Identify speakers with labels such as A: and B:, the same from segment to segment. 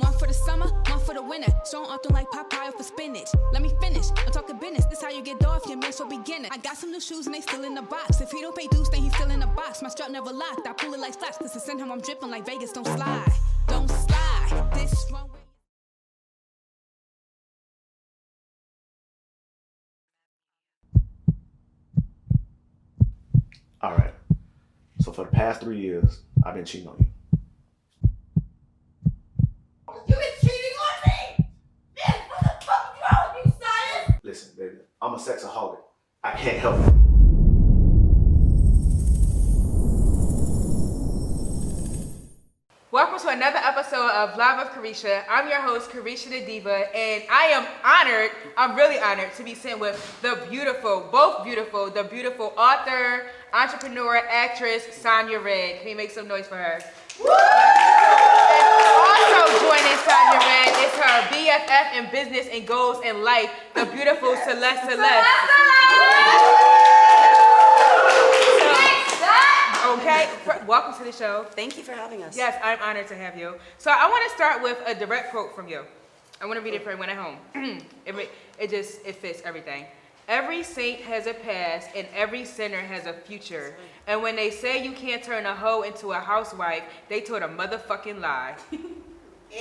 A: One for the summer, one for the winter. Strong often like Popeye for spinach. Let me finish. I'm talking business. This how you get off your man so beginner. I got some new shoes and they still in the box. If he don't pay dues, then he's still in the box. My strap never locked. I pull it like slaps. Cause to send him, I'm dripping like Vegas. Don't slide. Don't slide. This runway.
B: All right. So for the past three years, I've been cheating on you.
C: You've been cheating on me! Man, what the fuck is wrong with you, Silas?
B: Listen, baby, I'm a sexaholic. I can't help it.
D: Welcome to another episode of Live of Carisha. I'm your host, Carisha the Diva, and I am honored, I'm really honored to be sitting with the beautiful, both beautiful, the beautiful author, entrepreneur, actress, Sonia Red. Can we make some noise for her? And also joining Sonia Red is her BFF in business and goals in life, the beautiful Celeste Celeste. Okay, fir- welcome to the show.
E: Thank you for having us.
D: Yes, I'm honored to have you. So I want to start with a direct quote from you. I want to read it for everyone at home. it, it just it fits everything. Every saint has a past, and every sinner has a future. And when they say you can't turn a hoe into a housewife, they told a motherfucking lie.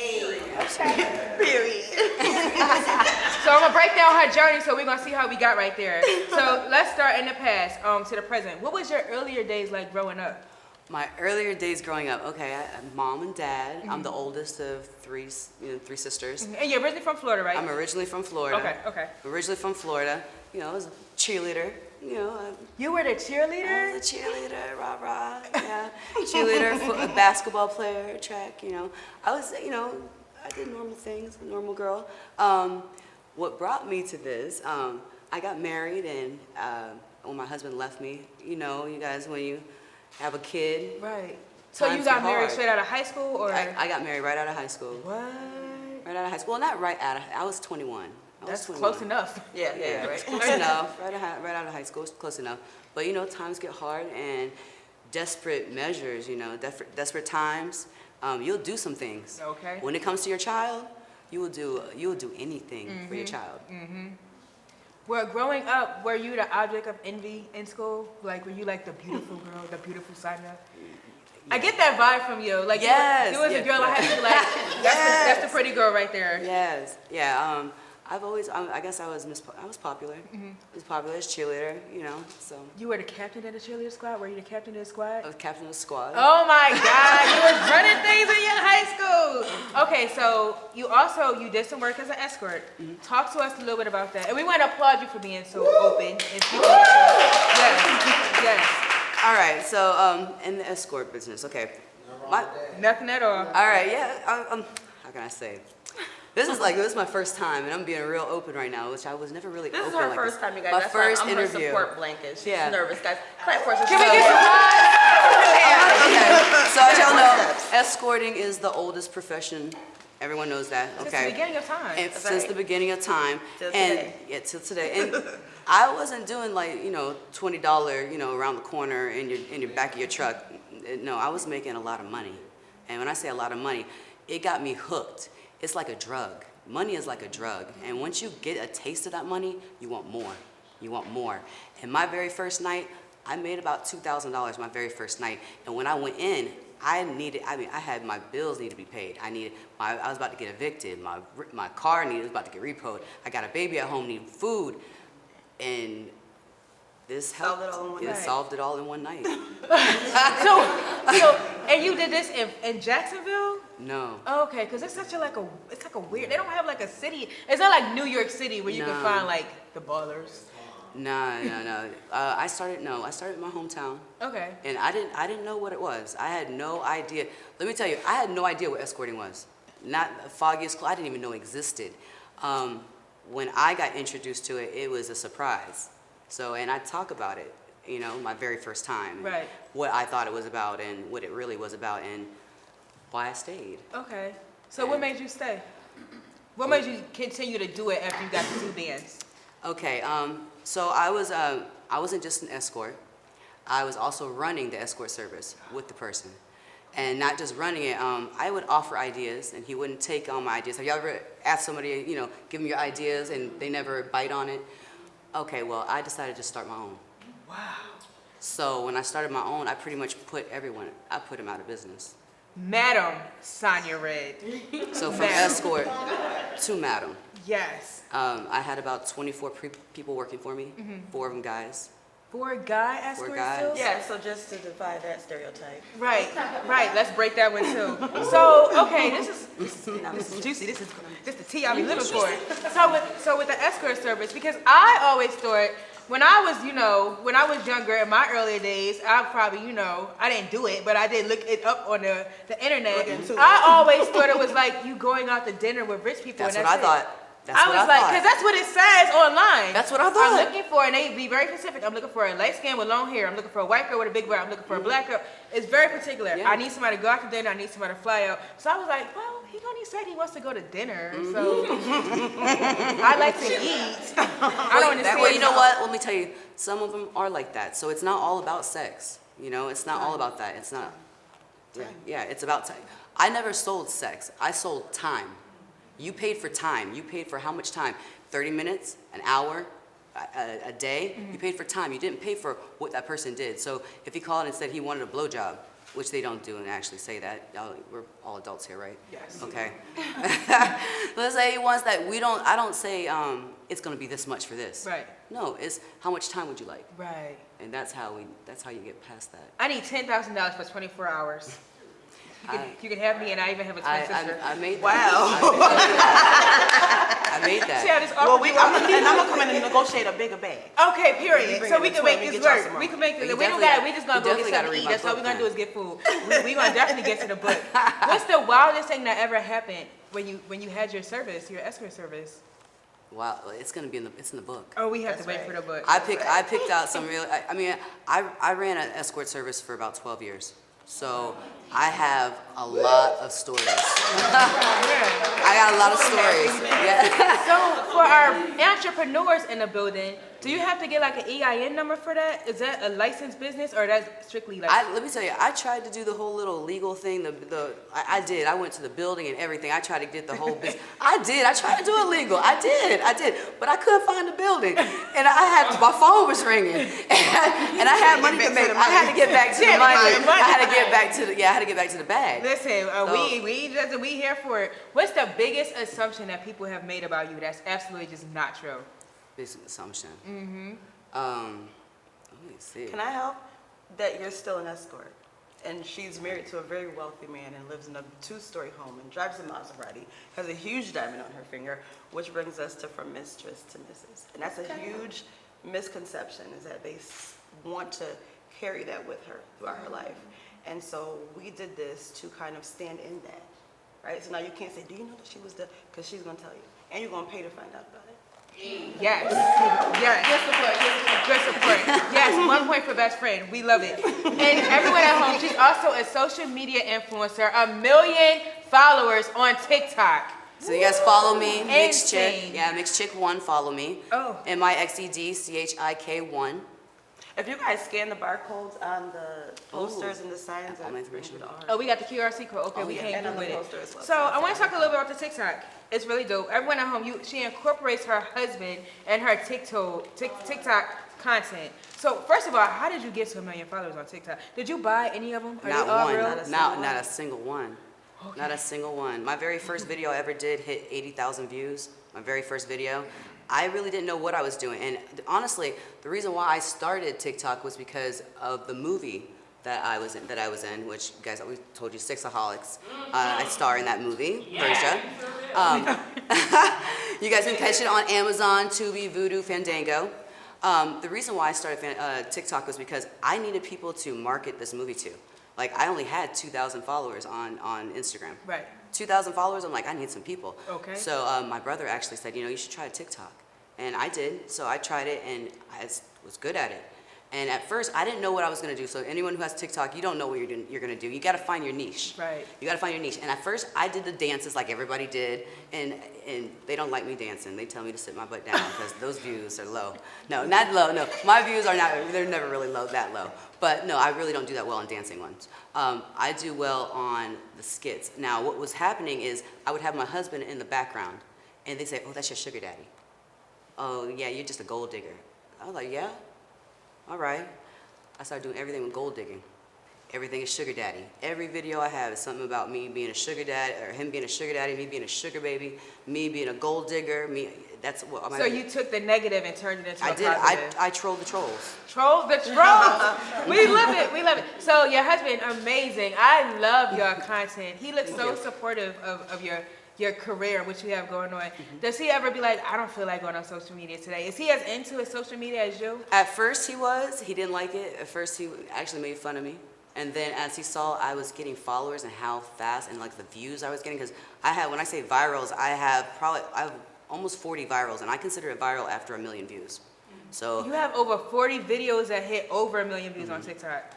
D: So I'm gonna break down her journey. So we're gonna see how we got right there. So let's start in the past um, to the present. What was your earlier days like growing up?
E: My earlier days growing up, okay, I, I'm mom and dad. I'm the oldest of three, you know, three sisters.
D: And you're originally from Florida, right?
E: I'm originally from Florida.
D: Okay, okay.
E: Originally from Florida. You know, I was a cheerleader. You know, I,
D: You were the cheerleader.
E: I was a cheerleader, rah rah. Yeah, cheerleader, fo- a basketball player, track. You know, I was, you know, I did normal things, a normal girl. Um, what brought me to this? Um, I got married, and uh, when my husband left me, you know, you guys, when you have a kid,
D: Right. So you got married
E: hard.
D: straight out of high school, or
E: I, I got married right out of high school.
D: what?
E: Right out of high school. Well, not right out of. I was 21.
D: That's
E: 21.
D: close enough.
E: Yeah, yeah, right. close enough. Right, out, right out of high school, it's close enough. But you know, times get hard and desperate measures. You know, desperate, desperate times. Um, you'll do some things.
D: Okay.
E: When it comes to your child, you will do. You will do anything for your child. Mm-hmm.
D: Well, growing up, were you the object of envy in school? Like, were you like the beautiful girl, the beautiful Sonia? I get that vibe from you. Like, you were-
E: Yes,
D: you, was
E: yeah,
D: a girl I had to be like, that's, the, that's the pretty girl right there.
E: Yes. Yeah. Um, I've always. I, I guess I was. Miss, I was popular.
D: Mm-hmm.
E: I was popular as cheerleader. You know. So
D: You were the captain of the cheerleader squad. Were you the captain of the squad?
E: I was captain of the squad.
D: Oh my God, you was running things in your high school. Okay, so you also you did some work as an escort. Talk to us a little bit about that, and we want to applaud you for being so open and speaking. your truth. Yes, yes,
E: All right. So um, in the escort business. Okay. My,
D: nothing at all.
E: All right, yeah. I, um, how can I say? This is like this is my first time, and I'm being real open right now, which I was never really
C: This is
E: open
C: her
E: like
C: first time, you guys.
E: My
C: That's
E: first
C: why I'm
E: interview.
C: her support blanket. She's
E: Yeah.
C: nervous, guys. Clap for her.
D: Can we get some
E: Okay, so as y'all know, escorting is the oldest profession. Everyone knows that. Okay.
D: Since the beginning of time.
E: And since the beginning of time,
C: Till
E: and
C: today.
E: yeah, till today, and I wasn't doing like you know twenty dollar you know around the corner in your in your back of your truck. No, I was making a lot of money, and when I say a lot of money, it got me hooked. It's like a drug. Money is like a drug, and once you get a taste of that money, you want more. You want more. And my very first night, I made about two thousand dollars my very first night, and when I went in, I needed. I mean, I had my bills need to be paid. I needed. My, I was about to get evicted. My my car needed was about to get repoed. I got a baby at home, needing food, and this
C: Solved
E: helped.
C: it all in one night.
E: solved it all in one night.
D: So, so, and you did this in, in Jacksonville?
E: No.
D: Okay, because it's such a like a it's like a weird. They don't have like a city. It's not like New York City where you can
E: No.
D: find like the ballers.
E: No, no, no. Uh, I started. No, I started in my hometown.
D: Okay.
E: and I didn't I didn't know what it was. I had no idea. Let me tell you, I had no idea what escorting was. Not the foggiest clue. I didn't even know existed. Um, when I got introduced to it, it was a surprise. So, and I talk about it, you know, my very first time.
D: Right.
E: What I thought it was about and what it really was about and why I stayed.
D: Okay. So what made you stay? What made you continue to do it after you got the two bands?
E: Okay, um, so I was, uh, I wasn't just an escort. I was also running the escort service with the person. and not just running it. Um, I would offer ideas, and he wouldn't take on my ideas. Have you ever asked somebody, you know, give them your ideas, and they never bite on it? Okay, well, I decided to start my own.
D: Wow.
E: So when I started my own, I pretty much put everyone, I put them out of business.
D: Madam Sonia Red.
E: So from
D: Madam.
E: escort to madam.
D: Yes.
E: Um, I had about 24 pre- people working for me, four of them guys.
D: For a guy escort
E: guys.
D: still?
F: Yeah, so just to defy that stereotype.
D: Right, right. Let's break that one too. So, okay, this is this is, juicy. this is juicy. This is this the tea I be looking for. So with so with the escort service, because I always thought when I was, you know, when I was younger in my earlier days, I probably, you know, I didn't do it, but I did look it up on the, the internet.
F: into it.
D: I always thought it was like you going out to dinner with rich people.
E: That's
D: and
E: what I
D: it.
E: thought. That's
D: I was
E: I
D: like, because that's what it says online.
E: That's what I thought.
D: I'm looking for, and they be very specific. I'm looking for a light skin with long hair. I'm looking for a white girl with a big butt. I'm looking for a black girl. It's very particular.
E: Yeah.
D: I need somebody to go out to dinner. I need somebody to fly out. So I was like, well, he only said he wants to go to dinner, so mm-hmm. I like to eat. I don't understand.
E: Well, you know what? Let me tell you, some of them are like that. So it's not all about sex. You know, it's not all about that. It's not. Yeah, yeah it's about time. I never sold sex. I sold time. You paid for time. You paid for how much time? 30 minutes, an hour, a, a, day.
D: Mm-hmm.
E: You paid for time. You didn't pay for what that person did. So if he called and said he wanted a blowjob, which they don't do and actually say that, y'all, we're all adults here, right?
D: Yes.
E: Okay. Let's say he wants that. We don't. I don't say um, it's going to be this much for this.
D: Right.
E: No, it's how much time would you like?
D: Right.
E: And that's how we. That's how you get past that.
D: I need ten thousand dollars for 24 hours. You can, you can have me, and I even have a twin sister.
E: I, I made
F: Wow.
E: that. I made that.
D: See how this
F: Well, we,
D: you
F: I'm gonna, and I'm gonna come in and negotiate a bigger bag.
D: Okay, period. So we can make this work. We can make this.
E: you
D: We don't
E: definitely
D: got.
E: got-
D: We just gonna
E: you
D: go get
E: definitely gotta
D: something to
E: read
D: eat.
E: my
D: That's all
E: book
D: we gonna do
E: then.
D: is get food. We, we gonna definitely get to the book. What's the wildest thing that ever happened when you when you had your service, your escort service?
E: Wow, it's gonna be in the. It's in the book.
D: Oh, we have to wait for the book.
E: I picked. I picked out some real. I, I mean, I I ran an escort service for about 12 years, so I have a lot of stories. I got a lot of stories. Yeah.
D: So for our entrepreneurs in the building, do you have to get like an EIN number for that? Is that a licensed business or that's strictly like?
E: I, let me tell you, I tried to do the whole little legal thing. The, the I, I did. I went to the building and everything. I tried to get the whole business. I did. I tried to do it legal. I did. I did. But I couldn't find the building, and I had my phone was ringing, and, I had money to make. I had to get back to the
D: Yeah,
E: money.
D: the money.
E: I had to get back to the. Yeah, I had to get back to the bag.
D: Listen, uh,
E: So-
D: we we just we here for it. What's the biggest assumption that people have made about you that's absolutely just not true?
E: Basic assumption. Mm-hmm. Um, let me see.
F: Can I help? That you're still an escort. And she's married to a very wealthy man and lives in a two-story home and drives a Maserati, has a huge diamond on her finger, which brings us to from mistress to Mrs. And that's a huge misconception is that they s- want to carry that with her throughout her life. And so we did this to kind of stand in that, right? So now you can't say, do you know that she was the, because she's gonna tell you. And you're gonna pay to find out about it.
D: Yes. Yes. Good support. Good support. Yes. One point for best friend. We love it. And everyone at home, she's also a social media influencer, a million followers on TikTok.
E: So you guys follow me, Mixed Chick.
D: Insane.
E: Yeah, Mixed Chick One. Follow me.
D: Oh.
E: M I X E D C H I K One.
F: If you guys scan the barcodes on the posters and the signs,
E: All my
F: it brings you
E: information.
D: Oh, we got the QRC code. Okay,
F: Oh,
D: we
F: yeah,
D: came
F: and on
D: through
F: the
D: with
F: poster as
D: it.
F: well.
D: So I want to talk a little bit about the TikTok. It's really dope. Everyone at home, you she incorporates her husband and her TikTok Tik, TikTok content. So first of all, how did you get to a million followers on TikTok? Did you buy any of them? Are
E: Not
D: they all
E: one.
D: real?
F: Not a
E: Not,
F: single
E: not
F: one.
E: a single one. Not a single one. My very first video I ever did hit 80,000 views. My very first video. I really didn't know what I was doing. And honestly, the reason why I started TikTok was because of the movie that I was in, that I was in, which guys, we told you, Sexaholics. Uh, I star in that movie, Persia. Um, you guys can catch it on Amazon, Tubi, Vudu, Fandango. Um, the reason why I started fan, uh, TikTok was because I needed people to market this movie to. Like I only had 2,000 followers on, on Instagram.
D: Right.
E: 2,000 followers, I'm like, I need some people.
D: Okay.
E: So um, my brother actually said, you know, you should try TikTok. And I did. So I tried it and I was good at it. And at first, I didn't know what I was gonna do. So anyone who has TikTok, you don't know what you're, doing, you're gonna do. You gotta find your niche.
D: Right.
E: You gotta find your niche. And at first, I did the dances like everybody did, and and they don't like me dancing. They tell me to sit my butt down because those views are low. No, not low. No, my views are not. They're never really low, that low. But no, I really don't do that well on dancing ones. Um, I do well on the skits. Now, what was happening is I would have my husband in the background, and they say, "Oh, that's your sugar daddy." Oh, yeah, you're just a gold digger. I was like, yeah, all right. I started doing everything with gold digging. Everything is sugar daddy. Every video I have is something about me being a sugar daddy, or him being a sugar daddy, me being a sugar baby, me being a gold digger. Me, that's what. I'm.
D: So you took the negative and turned it into
E: I
D: a
E: did. I,
D: positive.
E: I trolled the trolls.
D: Troll the trolls. we love it. We love it. So your husband, amazing. I love your content. He looks so supportive of, of your your career, which you have going on.
E: Mm-hmm.
D: Does he ever be like, I don't feel like going on social media today? Is he as into his social media as you?
E: At first he was, he didn't like it. At first he actually made fun of me. And then as he saw I was getting followers and how fast and like the views I was getting, because I have, when I say virals, I have probably, I have almost 40 virals and I consider it viral after a million views. So
D: You have over 40 videos that hit over a million views
E: Mm-hmm.
D: on TikTok.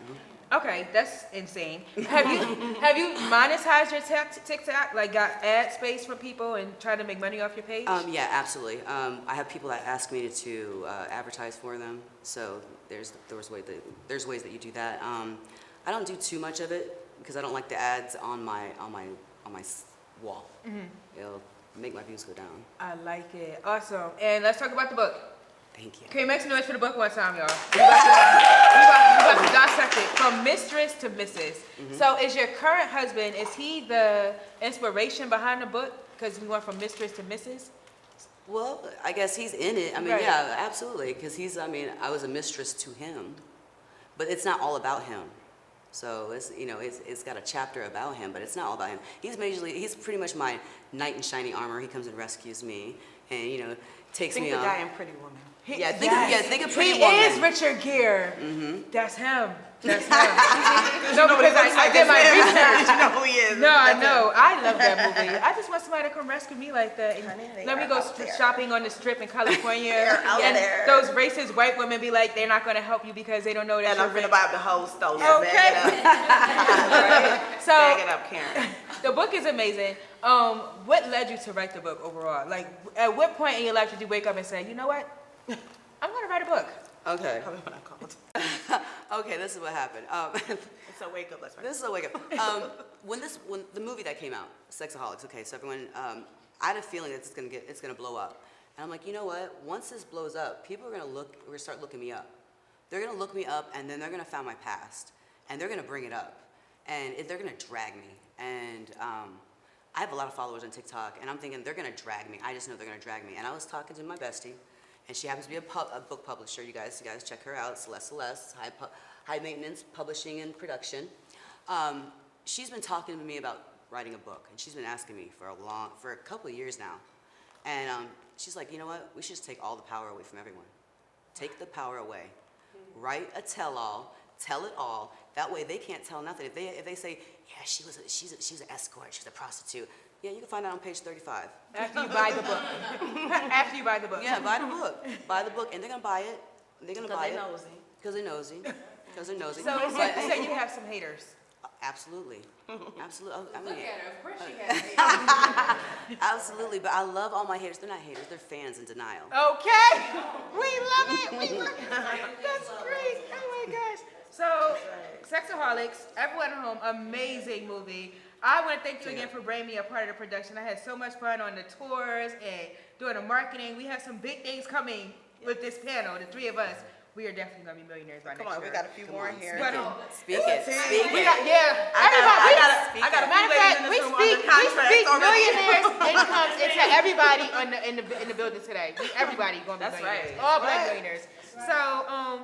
D: Okay, that's insane. Have you have you monetized your TikTok? Like got ad space for people and try to make money off your page?
E: Um, yeah, absolutely. Um, I have people that ask me to uh, advertise for them, so there's there's way that there's ways that you do that. Um, I don't do too much of it because I don't like the ads on my on my on my s- wall. It'll make my views go down.
D: I like it. Awesome. And let's talk about the book.
E: Thank you.
D: Can you make some noise for the book one time, y'all? We about to, we about, we about to dissect it from mistress to missus.
E: Mm-hmm.
D: So, is your current husband is he the inspiration behind the book? Because we went from mistress to missus.
E: Well, I guess he's in it. I mean,
D: Right.
E: yeah, absolutely. Because he's, I mean, I was a mistress to him, but it's not all about him. So it's, you know, it's, it's got a chapter about him, but it's not all about him. He's majorly, he's pretty much my knight in shiny armor. He comes and rescues me, and you know, takes
F: Think
E: me
F: the
E: on.
F: guy in Pretty Woman.
D: He-
E: Yeah, think of- yeah, think of Pretty
D: he
E: Woman.
D: is Richard Gere. That's him. That's him. No, because
F: he
D: I, I did my research.
F: you know who he is.
D: No, I
F: him.
D: know. I love that movie. I just want somebody to come rescue me like that. and
F: Honey,
D: let me go st- shopping on the strip in California.
F: They're out
D: and
F: there.
D: those racist white women be like, they're not going to help you because they don't know that
F: And
D: you're
F: I'm finna
D: rich.
F: buy the whole store.
D: Okay.
F: Bag it up.
D: So
F: Bag it up, Karen.
D: the book is amazing. Um, what led you to write the book overall? Like, at what point in your life did you wake up and say, you know what? I'm going to write a book.
E: Okay.
F: Tell me what I called.
E: Okay, this is what happened. Um,
F: It's a wake up. Let's
E: This is a wake up. Um, when this, when the movie that came out, Sexaholics. Okay, so everyone, um, I had a feeling that it's gonna get, it's gonna blow up, and I'm like, you know what? Once this blows up, people are gonna look, we're gonna start looking me up. They're gonna look me up, and then they're gonna find my past, and they're gonna bring it up, and it, they're gonna drag me. And um, I have a lot of followers on TikTok, and I'm thinking they're gonna drag me. I just know they're gonna drag me. And I was talking to my bestie, and she happens to be a, pub, a book publisher. You guys, you guys check her out. Celeste Celeste, high, pu- high maintenance publishing and production. Um, she's been talking to me about writing a book, and she's been asking me for a long, for a couple of years now. And um, she's like, you know what? We should just take all the power away from everyone. Take the power away. Write a tell-all. Tell it all. That way they can't tell nothing. If they if they say, yeah, she was a, she's a, she's an escort, she's a prostitute. Yeah, you can find that on page 35.
D: After you buy the book. After you buy the book.
E: Yeah, buy the book. buy the book, and they're gonna buy it. They're gonna buy it.
F: Because they
E: it
F: nosy.
E: because they're nosy. Because they're nosy.
D: So, so,
E: But-
D: so you have some haters.
E: Absolutely, absolutely. I mean,
D: Look at her. Of course she has haters.
E: absolutely. But I love all my haters. They're not haters. They're fans in denial.
D: Okay, we love it. We love it. That's great. Oh my gosh. So, Sexaholics, everyone at home, amazing movie. I want to thank you again for bringing me a part of the production. I had so much fun on the tours and doing the marketing. We have some big things coming with this panel, the three of us. We are definitely gonna be millionaires by
F: Come
D: next
F: on,
D: year.
F: we got a few more in here.
D: But, um,
E: Speak it. Speak
D: we
E: it.
D: got, yeah.
F: I got-
D: everybody,
F: I
D: we
F: got a-
D: speak-
F: I got a
D: matter of fact, we
F: this room
D: speak,
F: under
D: we
F: contract
D: speak
F: already.
D: millionaires incomes into everybody in the, in the, in the building today. We- Everybody gonna be
F: That's
D: millionaires.
F: right.
D: All black
F: Right.
D: millionaires. So, um,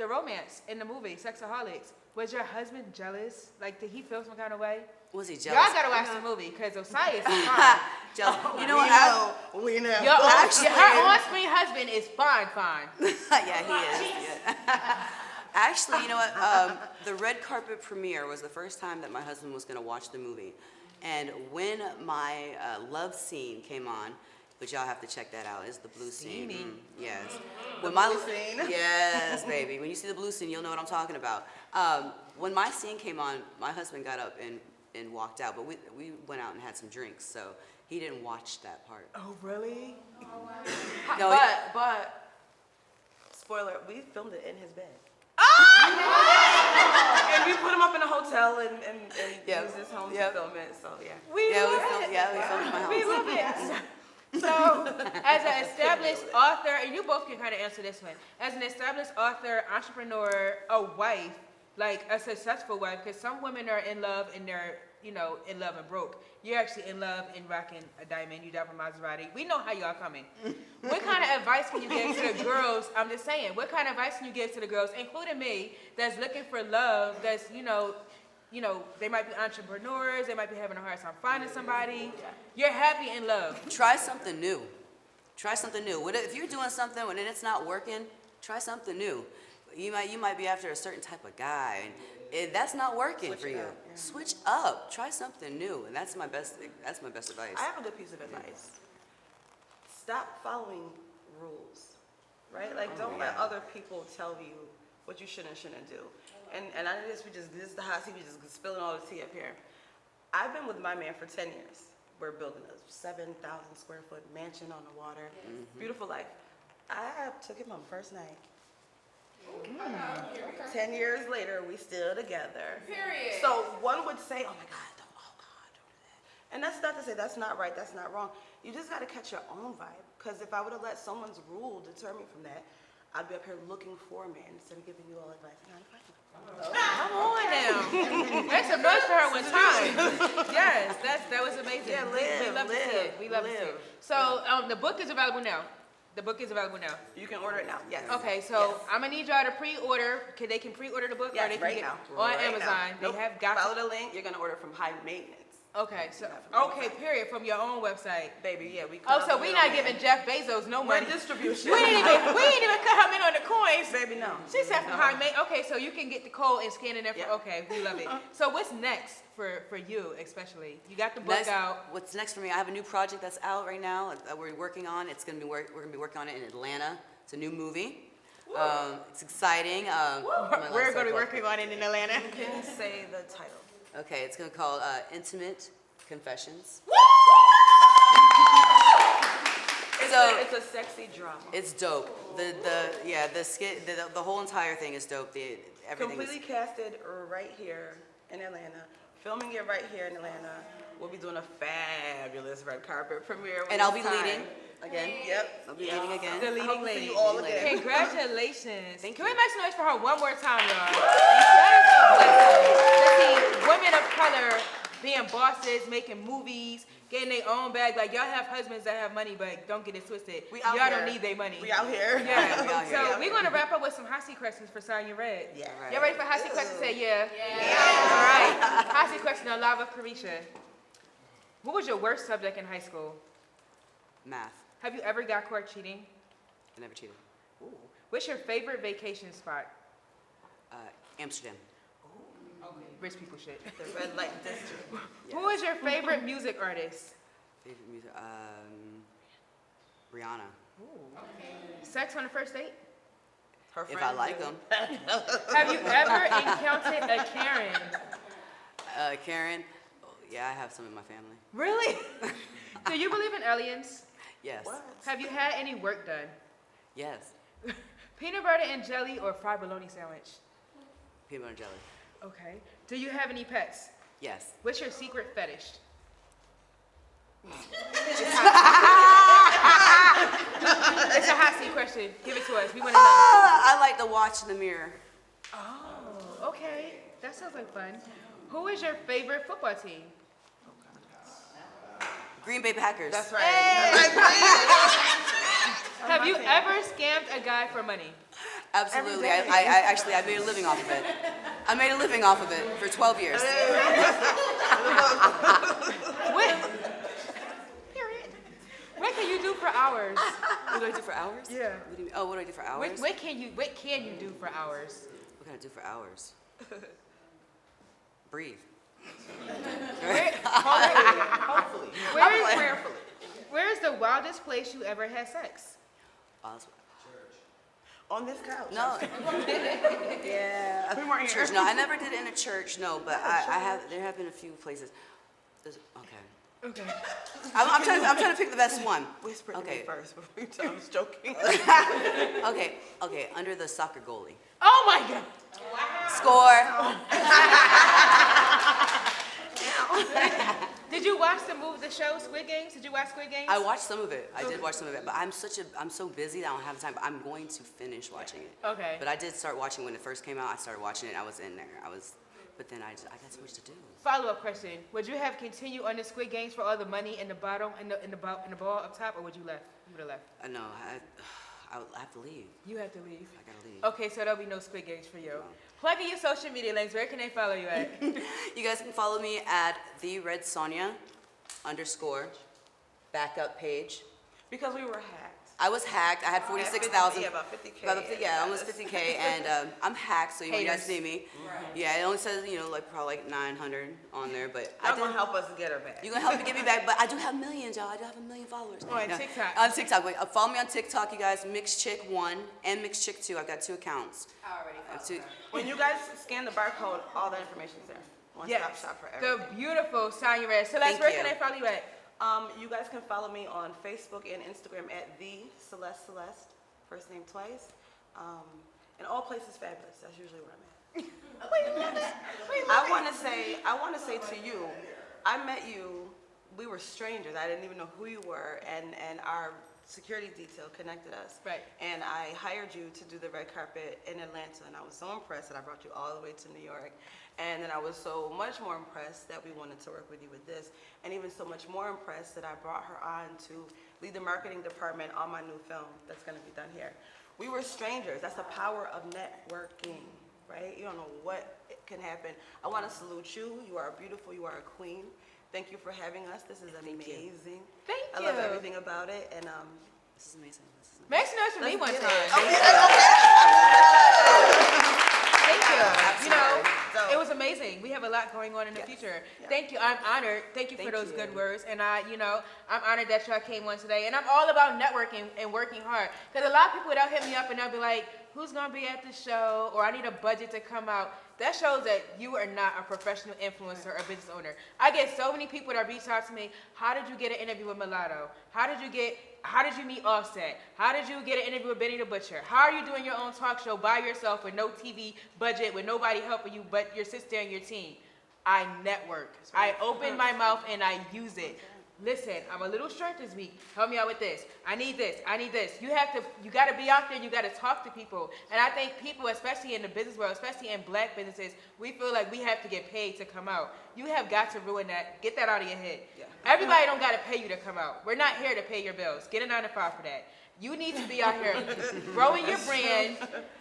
D: the romance in the movie, Sexaholics, was your husband jealous? Like, did he feel some kind of way?
E: Was he jealous?
D: Y'all gotta watch the movie, cause Osiah is fine.
E: Jealous. You know
F: we
E: what? I-
F: know. We know.
D: Your, on-
E: Actually-
D: her on-screen husband is fine, fine.
E: yeah, he is. yeah. Actually, you know what? Um, the red carpet premiere was the first time that my husband was going to watch the movie. And when my uh, love scene came on, but y'all have to check that out. It's the blue scene.
D: Steamy.
E: Mm, yes. when my
F: blue scene.
E: Yes, baby. When you see the blue scene, you'll know what I'm talking about. Um, when my scene came on, my husband got up and, and walked out, but we, we went out and had some drinks, so he didn't watch that part.
F: Oh, really?
E: No,
F: but, but, spoiler, we filmed it in his bed. and we put him up in a hotel and, and, and
E: Yep.
F: used his home
E: Yep.
F: to film it, so yeah.
D: We
E: yeah, we filmed,
D: it.
E: yeah, we filmed in my house.
D: We love it. So, as an established author, and you both can kind of answer this one, as an established author, entrepreneur, a wife, like a successful wife, because some women are in love and they're, you know, in love and broke. You're actually in love and rocking a diamond. You drive a Maserati. We know how y'all coming. what kind of advice can you give to the girls? I'm just saying. What kind of advice can you give to the girls, including me, that's looking for love? That's you know, you know, they might be entrepreneurs. They might be having a hard time finding somebody. You're happy in love.
E: Try something new. Try something new. What if you're doing something and it's not working? Try something new. You might you might be after a certain type of guy, and if that's not working
F: Switch
E: for
F: it
E: you.
F: up, yeah.
E: Switch up. Try something new, and that's my best. That's my best advice.
F: I have a good piece of advice. Stop following rules, right? Like, oh, don't let other people tell you what you should and shouldn't do. And and I know this we just this is the hot seat, We just spilling all the tea up here. I've been with my man for ten years. We're building a seven thousand square foot mansion on the water, beautiful life. I took him on first night. Mm. Ten years later, we still together. Period. So one would say, "Oh my God, don't, oh God, don't do that," and that's not to say that's not right, that's not wrong. You just got to catch your own vibe. Because if I would have let someone's rule deter me from that, I'd be up here looking for a man instead of giving you all advice on how to find one.
D: Come on now. Make some noise for her one time. Yes, that's that was amazing.
F: Yeah,
D: we, we
F: live,
D: love to see it. We love to see it.
F: live.
D: So um, the book is available now. The book is available now.
F: You can order it now. Yes.
D: Okay, so I'm gonna need y'all to pre-order. Can they can pre-order the book, or
F: Yes,
D: they can
F: right
D: get
F: now.
D: on
F: Right now.
D: Amazon? They
F: Nope.
D: have got.
F: Follow the link. You're gonna order from High Maintenance,
D: Okay, so okay, period from your own website.
F: baby. Yeah, we.
D: Oh, so
F: out the
D: we not giving Jeff Bezos no money.
F: distribution.
D: We didn't even we didn't even cut him in on the coins.
F: Baby, no.
D: She said from high May. Okay, so you can get the code and scan it in. For,
F: Yeah.
D: Okay, we love it. So what's next for for you especially? You got the book
E: Next,
D: out.
E: what's next for me? I have a new project that's out right now that we're working on. It's gonna be work, we're gonna be working on it in Atlanta. It's a new movie. Um, it's exciting. Um, my
D: We're gonna be working on it in Atlanta.
F: Can you say the title?
E: Okay, it's gonna call uh, Intimate Confessions.
F: It's,
E: So-
F: a, it's a sexy drama.
E: It's dope. The the yeah the skit the, the whole entire thing is dope. The everything.
F: Completely casted right here in Atlanta. Filming it right here in Atlanta. We'll be doing a fabulous red carpet premiere. when
E: and I'll
F: it's
E: be
F: time.
E: leading again.
F: Yep.
E: I'll be
F: Yep.
E: leading again.
D: The
F: I
D: leading
F: hope to see
D: lady.
F: you all
E: Leading
F: again.
D: Congratulations.
E: Thank
D: Can we make some noise for her one more time, y'all? That is a blessing. To see women of color being bosses, making movies, getting their own bag. Like y'all have husbands that have money, but don't get it twisted.
F: We
D: y'all
F: out
D: don't need their money.
F: We out here.
D: Yeah.
E: We out here.
D: So we're gonna wrap up with some hot seat questions for Sonya Red.
F: Yeah.
E: Right.
D: Y'all ready for hot seat questions? Say yeah. Yeah. All right. Hot seat question on Lava Carisha. What was your worst subject in high school?
E: Math.
D: Have you ever got caught cheating?
E: I never cheated. Ooh.
D: What's your favorite vacation spot?
E: Uh, Amsterdam.
D: Rich people shit.
F: The red light district.
D: Who is your favorite music artist?
E: Favorite music. Um, Rihanna.
D: Sex on the first date?
F: Her
E: If I
F: friends
E: like them.
D: Have you ever encountered a Karen?
E: Uh, Karen. oh, yeah, I have some in my family.
D: Really? Do you believe in aliens?
E: Yes.
F: What?
D: Have you had any work done?
E: Yes.
D: Peanut butter and jelly or fried bologna sandwich?
E: Peanut butter and jelly.
D: Okay. Do you have any pets?
E: Yes.
D: What's your secret fetish? it's a hot seat question. Give it to us. We want to know.
E: Ah, I like to watch in the mirror.
D: Oh, okay. That sounds like fun. Who is your favorite football team?
E: Green Bay Packers.
F: That's right.
D: Have you ever scammed a guy for money?
E: Absolutely. I, I, I actually I made a living off of it. I made a living off of it for 12 years.
D: What? Period. What can you do for hours?
E: What do I do for hours?
D: Yeah.
E: What do you mean? Oh, what do I do for hours?
D: What, what can you What can you do for hours?
E: What can I do for hours? Breathe.
D: Where,
F: Hopefully.
D: where is, where is the wildest wildest place you ever had sex?
E: Oswald.
F: On this couch.
E: No,
F: Yeah. We weren't here.
E: church. No, I never did it in a church. No, but I, I have. There have been a few places. There's, okay.
D: Okay.
E: I'm, I'm trying. To, I'm trying to pick the best one.
F: Whisper to
E: Okay.
F: me first before you tell. I was joking.
E: Okay. Okay. Under the soccer goalie.
D: Oh my God. Wow.
E: Score.
D: Did you watch the movie, the show Squid Games? Did you watch Squid Games?
E: I watched some of it. I did watch some of it, but I'm such a. I'm so busy that I don't have the time. But I'm going to finish watching it.
D: Okay.
E: But I did start watching when it first came out. I started watching it. I was in there. I was, but then I just, I got so much to do.
D: Follow up question: Would you have continued on the Squid Games for all the money in the bottom, in the in the ball, in the ball up top, or would you left? You would have left.
E: Uh, I know. I, I, I have to leave.
D: You have to leave.
E: I gotta leave.
D: Okay, so there'll be no Squid Games for you. Plug in your social media links. Where can they follow you at?
E: You guys can follow me at the Red Sonia underscore backup page.
F: because we were hacked.
E: I was hacked. I had 46,000.
F: Yeah, about 50K.
E: About the- yeah, almost 50K. And um, I'm hacked, so when you guys
D: Haters.
E: see me, yeah, it only says, you know, like probably like 900 on there. But I
F: Y'all
E: did,
F: gonna help us get her back.
E: you're going to help me get me back. But I do have millions, y'all. I do have a million followers.
D: Oh, on TikTok.
E: On TikTok. Wait, uh, follow me on TikTok, you guys. Mixed Chick 1 and Mixed Chick 2. I've got two accounts.
D: I already
E: I have two.
F: When you guys scan the barcode, all the information's there. One stop
D: Yes.
F: shop for everything.
D: The
F: everything.
D: beautiful Sonya Red. Celeste,
E: Thank
D: where
E: you.
D: can they follow you at?
F: Um, you guys can follow me on Facebook and Instagram at the Celeste Celeste, first name twice. Um, and all places fabulous. That's usually where I'm at. I want to say, I want to say to you, I met you. We were strangers. I didn't even know who you were, and and our security detail connected us.
D: Right.
F: And I hired you to do the red carpet in Atlanta, and I was so impressed that I brought you all the way to New York. And then I was so much more impressed that we wanted to work with you with this, and even so much more impressed that I brought her on to lead the marketing department on my new film that's gonna be done here. We were strangers. That's the power of networking, right? You don't know what can happen. I want to salute you. You are beautiful. You are a queen. Thank you for having us. This is amazing.
D: Thank you.
F: I love everything about it, and um,
E: This is amazing. This is amazing.
D: Make some noise for me one time.
F: it.
D: Thank you. You know,
F: So-
D: it was amazing. We have a lot going on in the future. Thank you. I'm honored. Thank you for
F: Thank
D: those
F: you.
D: good words. And I, you know, I'm honored that y'all came on today. And I'm all about networking and working hard. Because a lot of people they'll hit me up and they'll be like, "Who's gonna be at the show?" Or I need a budget to come out. That shows that you are not a professional influencer or business owner. I get so many people that reach out to me. How did you get an interview with Mulatto? How did you get? How did you meet Offset? How did you get an interview with Benny the Butcher? How are you doing your own talk show by yourself with no TV budget, with nobody helping you but your sister and your team? I network. I open my mouth and I use it. Listen, I'm a little short this week. Help me out with this. I need this. I need this. You have to, you got to be out there. You got to talk to people. And I think people, especially in the business world, especially in black businesses, we feel like we have to get paid to come out. You have got to ruin that. Get that out of your head. Everybody don't got to pay you to come out. We're not here to pay your bills. Get a nine to five for that. You need to be out here growing your brand,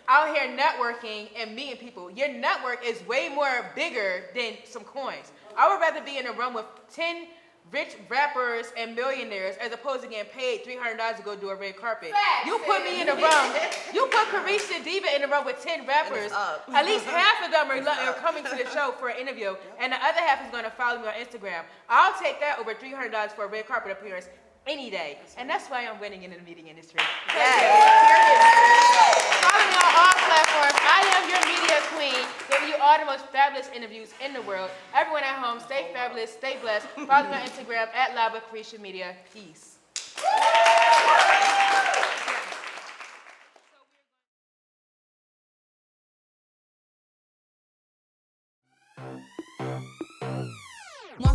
D: out here networking and meeting people. Your network is way more bigger than some coins. I would rather be in a room with 10 rich rappers and millionaires as opposed to getting paid $300 to go do a red carpet. you put me in a room, you put Carisha Diva in a room with 10 rappers. At least half of them are, lo- are coming to the show for an interview, and the other half is going to follow me on Instagram. I'll take that over $300 for a red carpet appearance any day. And that's why I'm winning in the meeting industry. Follow me on all platforms. I am your media queen, all the most fabulous interviews in the world. Everyone at home, stay fabulous, stay blessed. Follow me on Instagram at Lava Creation Media. Peace.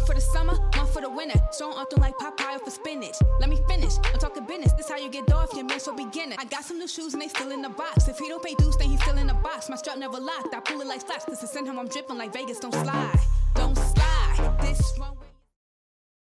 A: For the summer, for the winter. Strong often like Popeye for spinach. Let me finish. I'm talking business. This how you get off your so beginner. I got some new shoes and they still in the box. If he don't pay dues, then he's still in the box. My strap never locked. I pull it like flash. Cause to send him, I'm dripping like Vegas, don't slide.